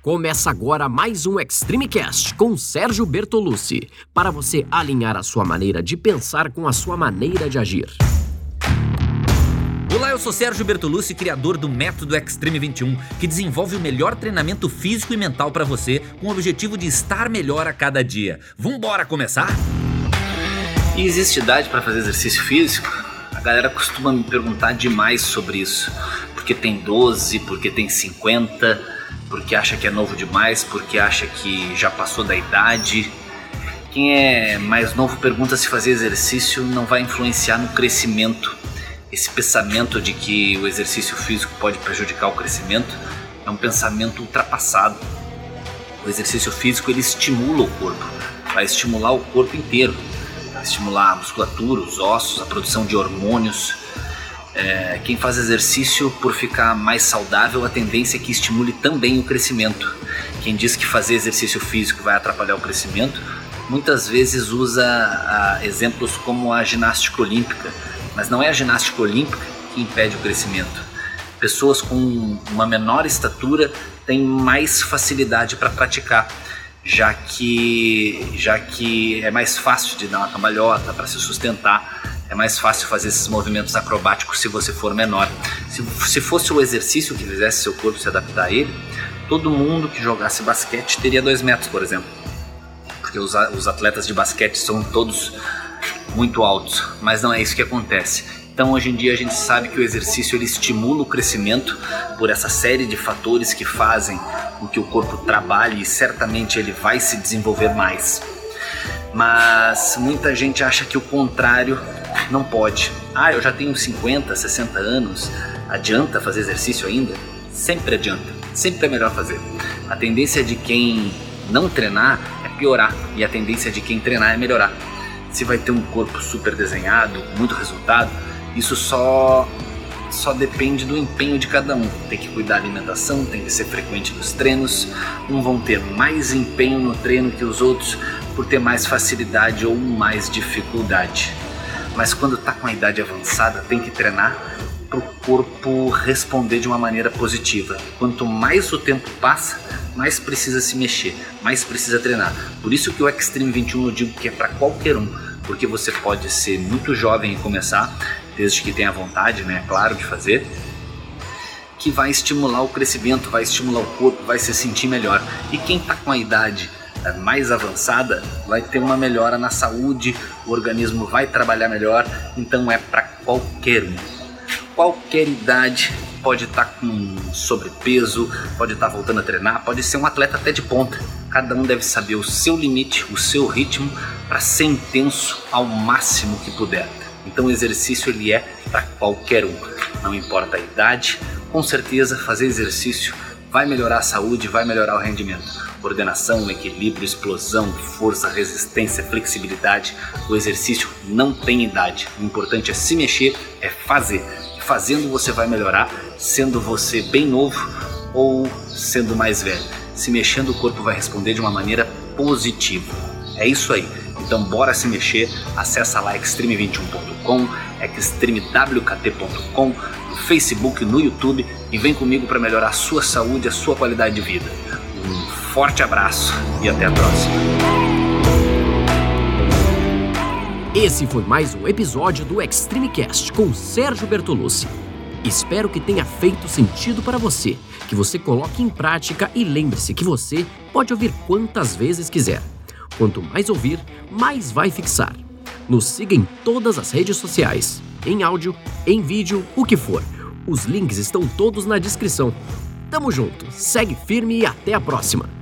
Começa agora mais um Extreme Cast com Sérgio Bertolucci, para você alinhar a sua maneira de pensar com a sua maneira de agir. Olá, eu sou Sérgio Bertolucci, criador do Método Extreme 21, que desenvolve o melhor treinamento físico e mental para você, com o objetivo de estar melhor a cada dia. Vambora começar? E existe idade para fazer exercício físico? A galera costuma me perguntar demais sobre isso. Porque tem 12, porque tem 50 porque acha que é novo demais, porque acha que já passou da idade. Quem é mais novo pergunta se fazer exercício não vai influenciar no crescimento. Esse pensamento de que o exercício físico pode prejudicar o crescimento é um pensamento ultrapassado. O exercício físico ele estimula o corpo, vai estimular o corpo inteiro, vai estimular a musculatura, os ossos, a produção de hormônios, é, quem faz exercício por ficar mais saudável, a tendência é que estimule também o crescimento. Quem diz que fazer exercício físico vai atrapalhar o crescimento, muitas vezes usa a, exemplos como a ginástica olímpica, mas não é a ginástica olímpica que impede o crescimento. Pessoas com uma menor estatura têm mais facilidade para praticar, já que, já que é mais fácil de dar uma cambalhota para se sustentar é mais fácil fazer esses movimentos acrobáticos se você for menor. Se, se fosse o exercício que fizesse seu corpo se adaptar a ele, todo mundo que jogasse basquete teria dois metros, por exemplo. Porque os, os atletas de basquete são todos muito altos, mas não é isso que acontece. Então hoje em dia a gente sabe que o exercício ele estimula o crescimento por essa série de fatores que fazem com que o corpo trabalhe e certamente ele vai se desenvolver mais. Mas muita gente acha que o contrário não pode. Ah, eu já tenho 50, 60 anos, adianta fazer exercício ainda? Sempre adianta, sempre é melhor fazer. A tendência de quem não treinar é piorar e a tendência de quem treinar é melhorar. Se vai ter um corpo super desenhado, muito resultado, isso só só depende do empenho de cada um. Tem que cuidar da alimentação, tem que ser frequente nos treinos. Um vão ter mais empenho no treino que os outros por ter mais facilidade ou mais dificuldade mas quando está com a idade avançada tem que treinar para o corpo responder de uma maneira positiva. Quanto mais o tempo passa, mais precisa se mexer, mais precisa treinar. Por isso que o Extreme 21 eu digo que é para qualquer um, porque você pode ser muito jovem e começar, desde que tenha vontade, né, claro, de fazer, que vai estimular o crescimento, vai estimular o corpo, vai se sentir melhor. E quem está com a idade mais avançada, vai ter uma melhora na saúde, o organismo vai trabalhar melhor, então é para qualquer um. Qualquer idade pode estar tá com sobrepeso, pode estar tá voltando a treinar, pode ser um atleta até de ponta. Cada um deve saber o seu limite, o seu ritmo para ser intenso ao máximo que puder. Então o exercício ele é para qualquer um, não importa a idade. Com certeza fazer exercício vai melhorar a saúde, vai melhorar o rendimento coordenação, equilíbrio, explosão, força, resistência, flexibilidade. O exercício não tem idade. O importante é se mexer, é fazer. fazendo você vai melhorar, sendo você bem novo ou sendo mais velho. Se mexendo, o corpo vai responder de uma maneira positiva. É isso aí. Então bora se mexer. Acessa lá extreme21.com, extremewkt.com, no Facebook, no YouTube e vem comigo para melhorar a sua saúde e a sua qualidade de vida forte abraço e até a próxima. Esse foi mais um episódio do Extreme Cast com Sérgio Bertolucci. Espero que tenha feito sentido para você, que você coloque em prática e lembre-se que você pode ouvir quantas vezes quiser. Quanto mais ouvir, mais vai fixar. Nos siga em todas as redes sociais, em áudio, em vídeo, o que for. Os links estão todos na descrição. Tamo junto, segue firme e até a próxima!